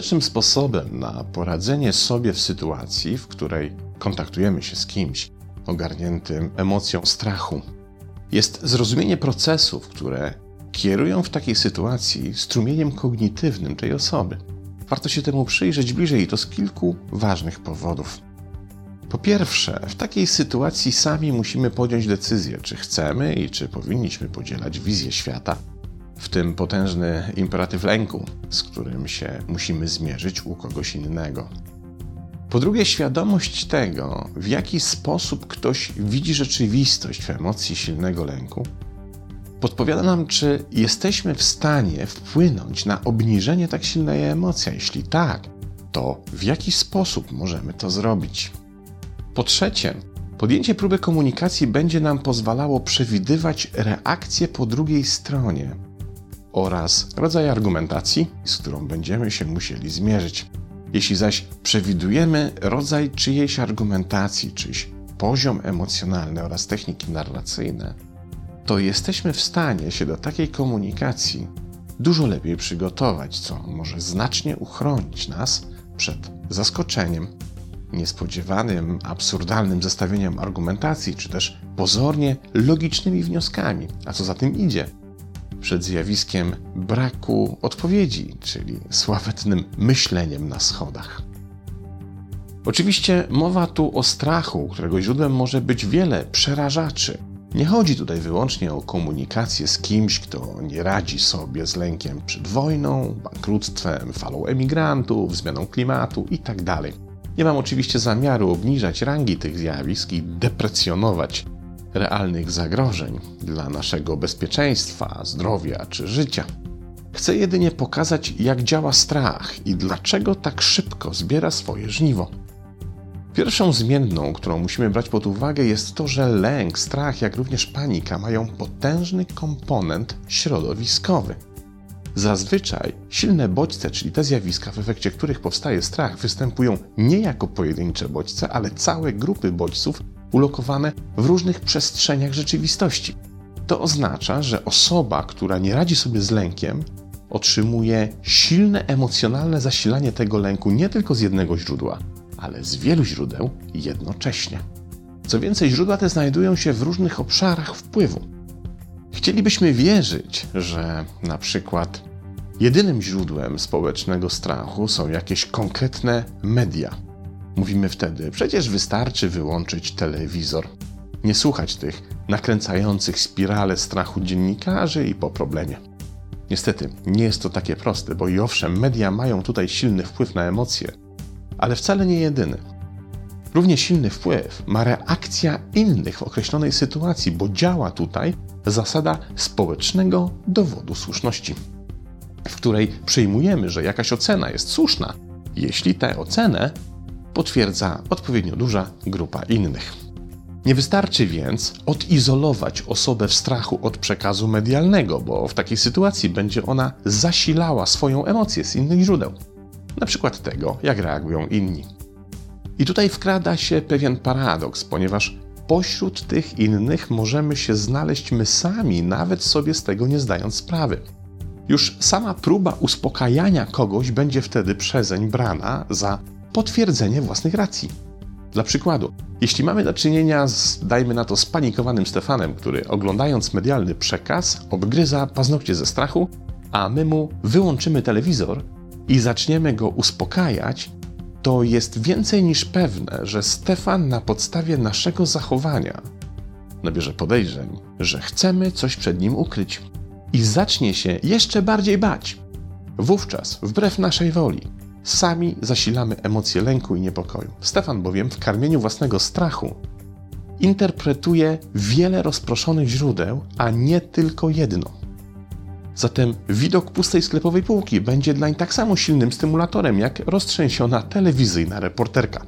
skutecznym sposobem na poradzenie sobie w sytuacji, w której kontaktujemy się z kimś ogarniętym emocją strachu, jest zrozumienie procesów, które kierują w takiej sytuacji strumieniem kognitywnym tej osoby. Warto się temu przyjrzeć bliżej i to z kilku ważnych powodów. Po pierwsze, w takiej sytuacji sami musimy podjąć decyzję, czy chcemy i czy powinniśmy podzielać wizję świata, w tym potężny imperatyw lęku, z którym się musimy zmierzyć u kogoś innego. Po drugie, świadomość tego, w jaki sposób ktoś widzi rzeczywistość w emocji silnego lęku, podpowiada nam, czy jesteśmy w stanie wpłynąć na obniżenie tak silnej emocji. Jeśli tak, to w jaki sposób możemy to zrobić? Po trzecie, podjęcie próby komunikacji będzie nam pozwalało przewidywać reakcję po drugiej stronie oraz rodzaj argumentacji, z którą będziemy się musieli zmierzyć. Jeśli zaś przewidujemy rodzaj czyjejś argumentacji, czyjś poziom emocjonalny oraz techniki narracyjne, to jesteśmy w stanie się do takiej komunikacji dużo lepiej przygotować, co może znacznie uchronić nas przed zaskoczeniem, niespodziewanym, absurdalnym zestawieniem argumentacji, czy też pozornie logicznymi wnioskami, a co za tym idzie, przed zjawiskiem braku odpowiedzi, czyli sławetnym myśleniem na schodach. Oczywiście mowa tu o strachu, którego źródłem może być wiele przerażaczy. Nie chodzi tutaj wyłącznie o komunikację z kimś, kto nie radzi sobie z lękiem przed wojną, bankructwem, falą emigrantów, zmianą klimatu itd. Tak nie mam oczywiście zamiaru obniżać rangi tych zjawisk i deprecjonować realnych zagrożeń dla naszego bezpieczeństwa, zdrowia czy życia. Chcę jedynie pokazać, jak działa strach i dlaczego tak szybko zbiera swoje żniwo. Pierwszą zmienną, którą musimy brać pod uwagę, jest to, że lęk, strach, jak również panika mają potężny komponent środowiskowy. Zazwyczaj silne bodźce, czyli te zjawiska, w efekcie których powstaje strach, występują nie jako pojedyncze bodźce, ale całe grupy bodźców ulokowane w różnych przestrzeniach rzeczywistości. To oznacza, że osoba, która nie radzi sobie z lękiem, otrzymuje silne emocjonalne zasilanie tego lęku nie tylko z jednego źródła, ale z wielu źródeł jednocześnie. Co więcej, źródła te znajdują się w różnych obszarach wpływu. Chcielibyśmy wierzyć, że na przykład jedynym źródłem społecznego strachu są jakieś konkretne media. Mówimy wtedy, przecież wystarczy wyłączyć telewizor, nie słuchać tych nakręcających spirale strachu dziennikarzy i po problemie. Niestety, nie jest to takie proste, bo i owszem, media mają tutaj silny wpływ na emocje, ale wcale nie jedyny. Równie silny wpływ ma reakcja innych w określonej sytuacji, bo działa tutaj zasada społecznego dowodu słuszności, w której przyjmujemy, że jakaś ocena jest słuszna, jeśli tę ocenę potwierdza odpowiednio duża grupa innych. Nie wystarczy więc odizolować osobę w strachu od przekazu medialnego, bo w takiej sytuacji będzie ona zasilała swoją emocję z innych źródeł, na przykład tego, jak reagują inni. I tutaj wkrada się pewien paradoks, ponieważ pośród tych innych możemy się znaleźć my sami, nawet sobie z tego nie zdając sprawy. Już sama próba uspokajania kogoś będzie wtedy przezeń brana za potwierdzenie własnych racji. Dla przykładu, jeśli mamy do czynienia z, dajmy na to, spanikowanym Stefanem, który oglądając medialny przekaz obgryza paznokcie ze strachu, a my mu wyłączymy telewizor i zaczniemy go uspokajać, to jest więcej niż pewne, że Stefan na podstawie naszego zachowania nabierze podejrzeń, że chcemy coś przed nim ukryć i zacznie się jeszcze bardziej bać. Wówczas, wbrew naszej woli, sami zasilamy emocje lęku i niepokoju. Stefan bowiem w karmieniu własnego strachu interpretuje wiele rozproszonych źródeł, a nie tylko jedno. Zatem widok pustej sklepowej półki będzie dlań tak samo silnym stymulatorem jak roztrzęsiona telewizyjna reporterka.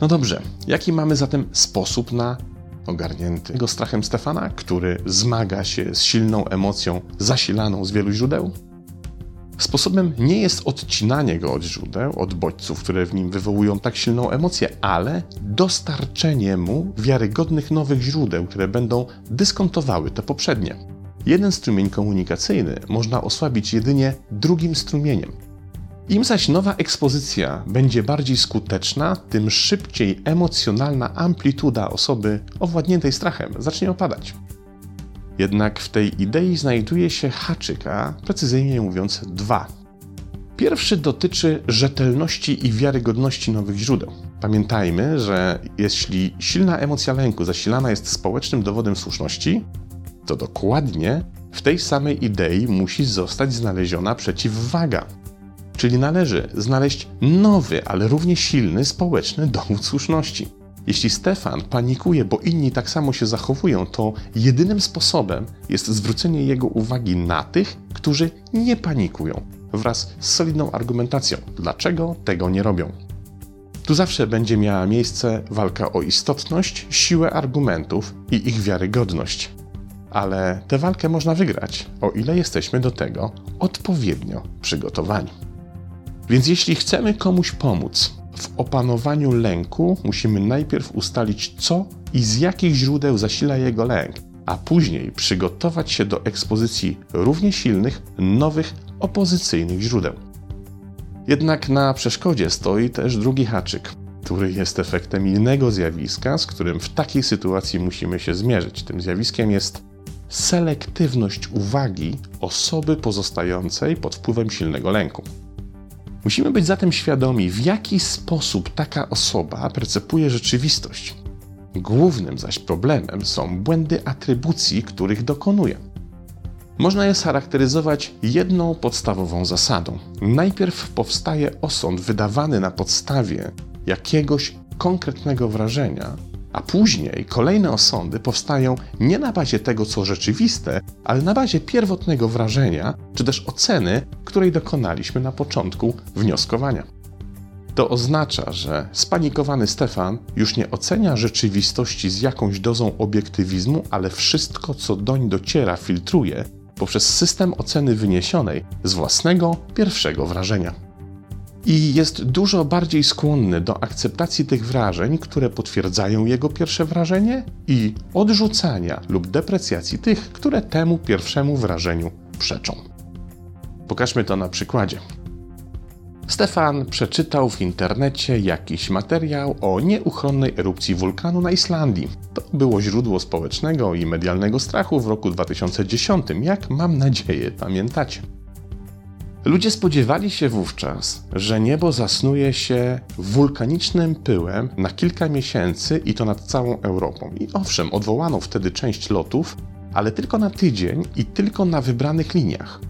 No dobrze, jaki mamy zatem sposób na ogarniętego strachem Stefana, który zmaga się z silną emocją zasilaną z wielu źródeł? Sposobem nie jest odcinanie go od źródeł, od bodźców, które w nim wywołują tak silną emocję, ale dostarczenie mu wiarygodnych nowych źródeł, które będą dyskontowały te poprzednie. Jeden strumień komunikacyjny można osłabić jedynie drugim strumieniem. Im zaś nowa ekspozycja będzie bardziej skuteczna, tym szybciej emocjonalna amplituda osoby owładniętej strachem zacznie opadać. Jednak w tej idei znajduje się haczyk, a precyzyjnie mówiąc dwa. Pierwszy dotyczy rzetelności i wiarygodności nowych źródeł. Pamiętajmy, że jeśli silna emocja lęku zasilana jest społecznym dowodem słuszności, to dokładnie w tej samej idei musi zostać znaleziona przeciwwaga. Czyli należy znaleźć nowy, ale równie silny społeczny dowód słuszności. Jeśli Stefan panikuje, bo inni tak samo się zachowują, to jedynym sposobem jest zwrócenie jego uwagi na tych, którzy nie panikują, wraz z solidną argumentacją, dlaczego tego nie robią. Tu zawsze będzie miała miejsce walka o istotność, siłę argumentów i ich wiarygodność. Ale tę walkę można wygrać, o ile jesteśmy do tego odpowiednio przygotowani. Więc jeśli chcemy komuś pomóc w opanowaniu lęku, musimy najpierw ustalić, co i z jakich źródeł zasila jego lęk, a później przygotować się do ekspozycji równie silnych, nowych, opozycyjnych źródeł. Jednak na przeszkodzie stoi też drugi haczyk, który jest efektem innego zjawiska, z którym w takiej sytuacji musimy się zmierzyć. Tym zjawiskiem jest selektywność uwagi osoby pozostającej pod wpływem silnego lęku. Musimy być zatem świadomi, w jaki sposób taka osoba percepuje rzeczywistość. Głównym zaś problemem są błędy atrybucji, których dokonuje. Można je scharakteryzować jedną podstawową zasadą. Najpierw powstaje osąd wydawany na podstawie jakiegoś konkretnego wrażenia, a później kolejne osądy powstają nie na bazie tego, co rzeczywiste, ale na bazie pierwotnego wrażenia, czy też oceny, której dokonaliśmy na początku wnioskowania. To oznacza, że spanikowany Stefan już nie ocenia rzeczywistości z jakąś dozą obiektywizmu, ale wszystko, co doń dociera, filtruje poprzez system oceny wyniesionej z własnego pierwszego wrażenia i jest dużo bardziej skłonny do akceptacji tych wrażeń, które potwierdzają jego pierwsze wrażenie i odrzucania lub deprecjacji tych, które temu pierwszemu wrażeniu przeczą. Pokażmy to na przykładzie. Stefan przeczytał w internecie jakiś materiał o nieuchronnej erupcji wulkanu na Islandii. To było źródło społecznego i medialnego strachu w roku 2010, jak mam nadzieję pamiętacie. Ludzie spodziewali się wówczas, że niebo zasnuje się wulkanicznym pyłem na kilka miesięcy i to nad całą Europą. I owszem, odwołano wtedy część lotów, ale tylko na tydzień i tylko na wybranych liniach.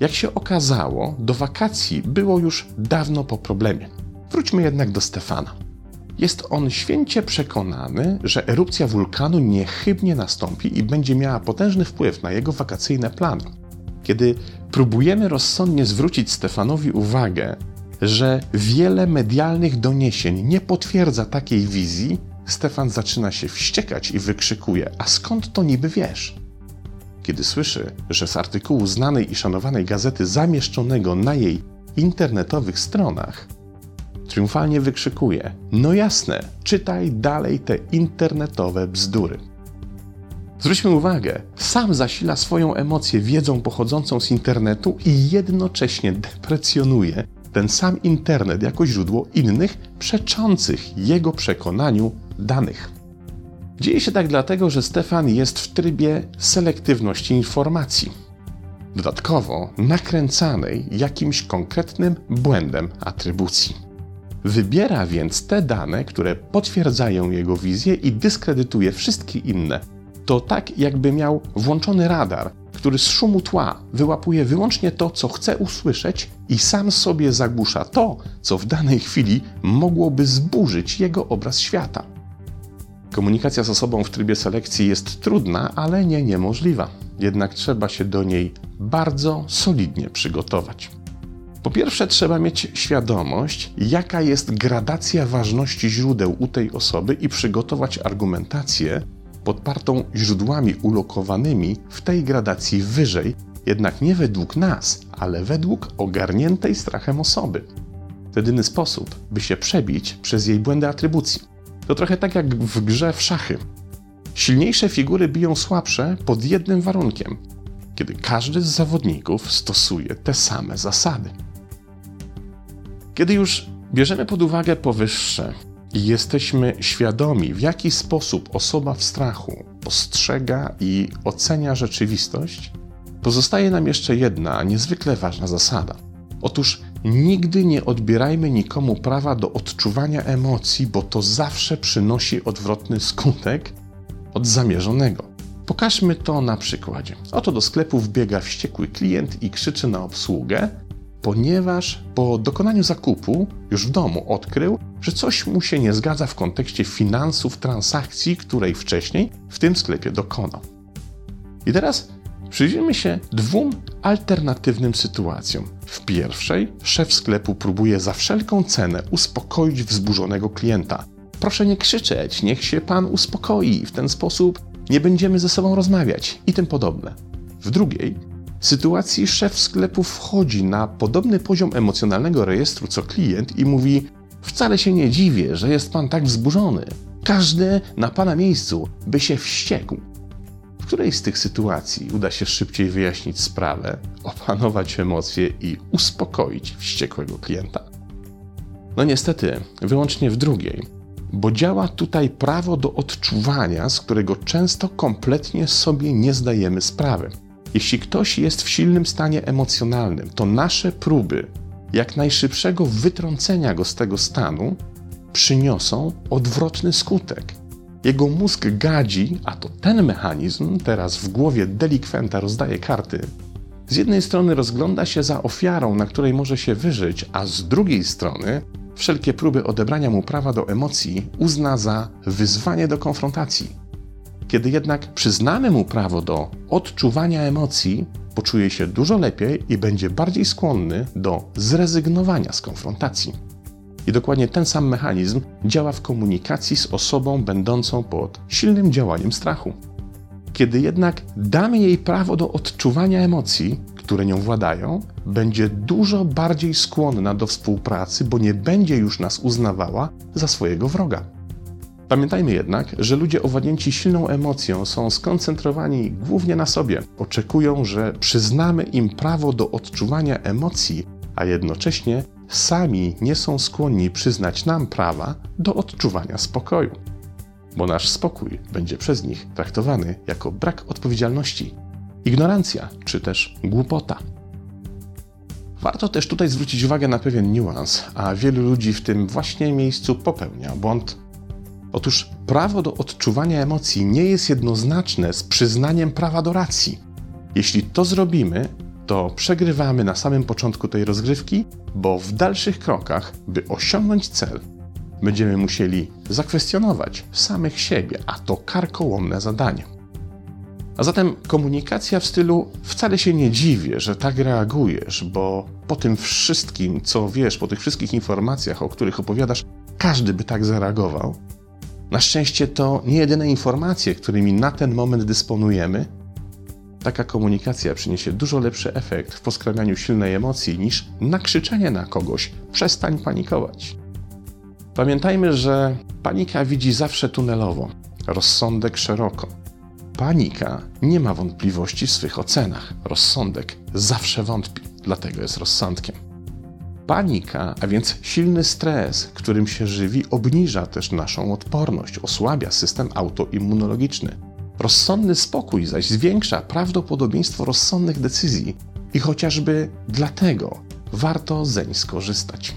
Jak się okazało, do wakacji było już dawno po problemie. Wróćmy jednak do Stefana. Jest on święcie przekonany, że erupcja wulkanu niechybnie nastąpi i będzie miała potężny wpływ na jego wakacyjne plany. Kiedy próbujemy rozsądnie zwrócić Stefanowi uwagę, że wiele medialnych doniesień nie potwierdza takiej wizji, Stefan zaczyna się wściekać i wykrzykuje: A skąd to niby wiesz? Kiedy słyszy, że z artykułu znanej i szanowanej gazety zamieszczonego na jej internetowych stronach, triumfalnie wykrzykuje: No jasne, czytaj dalej te internetowe bzdury. Zwróćmy uwagę, sam zasila swoją emocję wiedzą pochodzącą z internetu i jednocześnie deprecjonuje ten sam internet jako źródło innych, przeczących jego przekonaniu danych. Dzieje się tak dlatego, że Stefan jest w trybie selektywności informacji. Dodatkowo nakręcanej jakimś konkretnym błędem atrybucji. Wybiera więc te dane, które potwierdzają jego wizję i dyskredytuje wszystkie inne, to tak, jakby miał włączony radar, który z szumu tła wyłapuje wyłącznie to, co chce usłyszeć i sam sobie zagłusza to, co w danej chwili mogłoby zburzyć jego obraz świata. Komunikacja z osobą w trybie selekcji jest trudna, ale nie niemożliwa. Jednak trzeba się do niej bardzo solidnie przygotować. Po pierwsze, trzeba mieć świadomość, jaka jest gradacja ważności źródeł u tej osoby i przygotować argumentację, podpartą źródłami ulokowanymi w tej gradacji wyżej, jednak nie według nas, ale według ogarniętej strachem osoby. To jedyny sposób, by się przebić przez jej błędy atrybucji. To trochę tak jak w grze w szachy. Silniejsze figury biją słabsze pod jednym warunkiem, kiedy każdy z zawodników stosuje te same zasady. Kiedy już bierzemy pod uwagę powyższe i jesteśmy świadomi, w jaki sposób osoba w strachu postrzega i ocenia rzeczywistość, pozostaje nam jeszcze jedna niezwykle ważna zasada. Otóż nigdy nie odbierajmy nikomu prawa do odczuwania emocji, bo to zawsze przynosi odwrotny skutek od zamierzonego. Pokażmy to na przykładzie. Oto do sklepu wbiega wściekły klient i krzyczy na obsługę, ponieważ po dokonaniu zakupu już w domu odkrył, że coś mu się nie zgadza w kontekście finansów transakcji, której wcześniej w tym sklepie dokonał. I teraz przyjrzyjmy się dwóm alternatywnym sytuacjom. W pierwszej szef sklepu próbuje za wszelką cenę uspokoić wzburzonego klienta. Proszę nie krzyczeć, niech się pan uspokoi, w ten sposób nie będziemy ze sobą rozmawiać i tym podobne. W drugiej sytuacji szef sklepu wchodzi na podobny poziom emocjonalnego rejestru co klient i mówi: Wcale się nie dziwię, że jest pan tak wzburzony. Każdy na pana miejscu by się wściekł. W której z tych sytuacji uda się szybciej wyjaśnić sprawę, opanować emocje i uspokoić wściekłego klienta? No niestety, wyłącznie w drugiej, bo działa tutaj prawo do odczuwania, z którego często kompletnie sobie nie zdajemy sprawy. Jeśli ktoś jest w silnym stanie emocjonalnym, to nasze próby jak najszybszego wytrącenia go z tego stanu przyniosą odwrotny skutek. Jego mózg gadzi, a to ten mechanizm teraz w głowie delikwenta rozdaje karty. Z jednej strony rozgląda się za ofiarą, na której może się wyżyć, a z drugiej strony wszelkie próby odebrania mu prawa do emocji uzna za wyzwanie do konfrontacji. Kiedy jednak przyznamy mu prawo do odczuwania emocji, poczuje się dużo lepiej i będzie bardziej skłonny do zrezygnowania z konfrontacji. I dokładnie ten sam mechanizm działa w komunikacji z osobą będącą pod silnym działaniem strachu. Kiedy jednak damy jej prawo do odczuwania emocji, które nią władają, będzie dużo bardziej skłonna do współpracy, bo nie będzie już nas uznawała za swojego wroga. Pamiętajmy jednak, że ludzie owładnięci silną emocją są skoncentrowani głównie na sobie. Oczekują, że przyznamy im prawo do odczuwania emocji, a jednocześnie sami nie są skłonni przyznać nam prawa do odczuwania spokoju. Bo nasz spokój będzie przez nich traktowany jako brak odpowiedzialności, ignorancja czy też głupota. Warto też tutaj zwrócić uwagę na pewien niuans, a wielu ludzi w tym właśnie miejscu popełnia błąd Otóż prawo do odczuwania emocji nie jest jednoznaczne z przyznaniem prawa do racji. Jeśli to zrobimy, to przegrywamy na samym początku tej rozgrywki, bo w dalszych krokach, by osiągnąć cel, będziemy musieli zakwestionować samych siebie, a to karkołomne zadanie. A zatem komunikacja w stylu wcale się nie dziwię, że tak reagujesz, bo po tym wszystkim, co wiesz, po tych wszystkich informacjach, o których opowiadasz, każdy by tak zareagował, na szczęście to nie jedyne informacje, którymi na ten moment dysponujemy. Taka komunikacja przyniesie dużo lepszy efekt w poskramianiu silnej emocji niż nakrzyczenie na kogoś: przestań panikować. Pamiętajmy, że panika widzi zawsze tunelowo, rozsądek szeroko. Panika nie ma wątpliwości w swych ocenach. Rozsądek zawsze wątpi, dlatego jest rozsądkiem. Panika, a więc silny stres, którym się żywi, obniża też naszą odporność, osłabia system autoimmunologiczny. Rozsądny spokój zaś zwiększa prawdopodobieństwo rozsądnych decyzji i chociażby dlatego warto zeń skorzystać.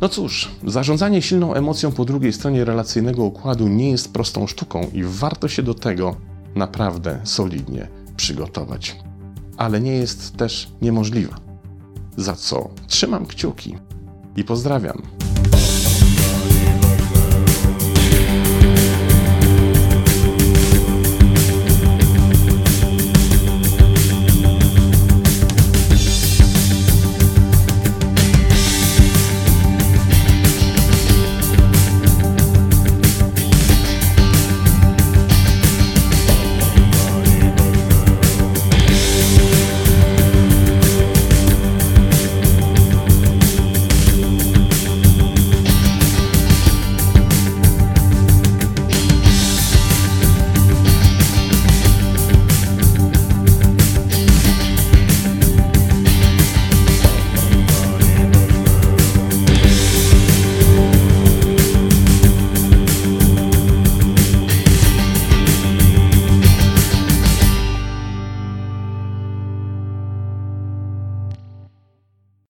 No cóż, zarządzanie silną emocją po drugiej stronie relacyjnego układu nie jest prostą sztuką i warto się do tego naprawdę solidnie przygotować. Ale nie jest też niemożliwa za co trzymam kciuki i pozdrawiam.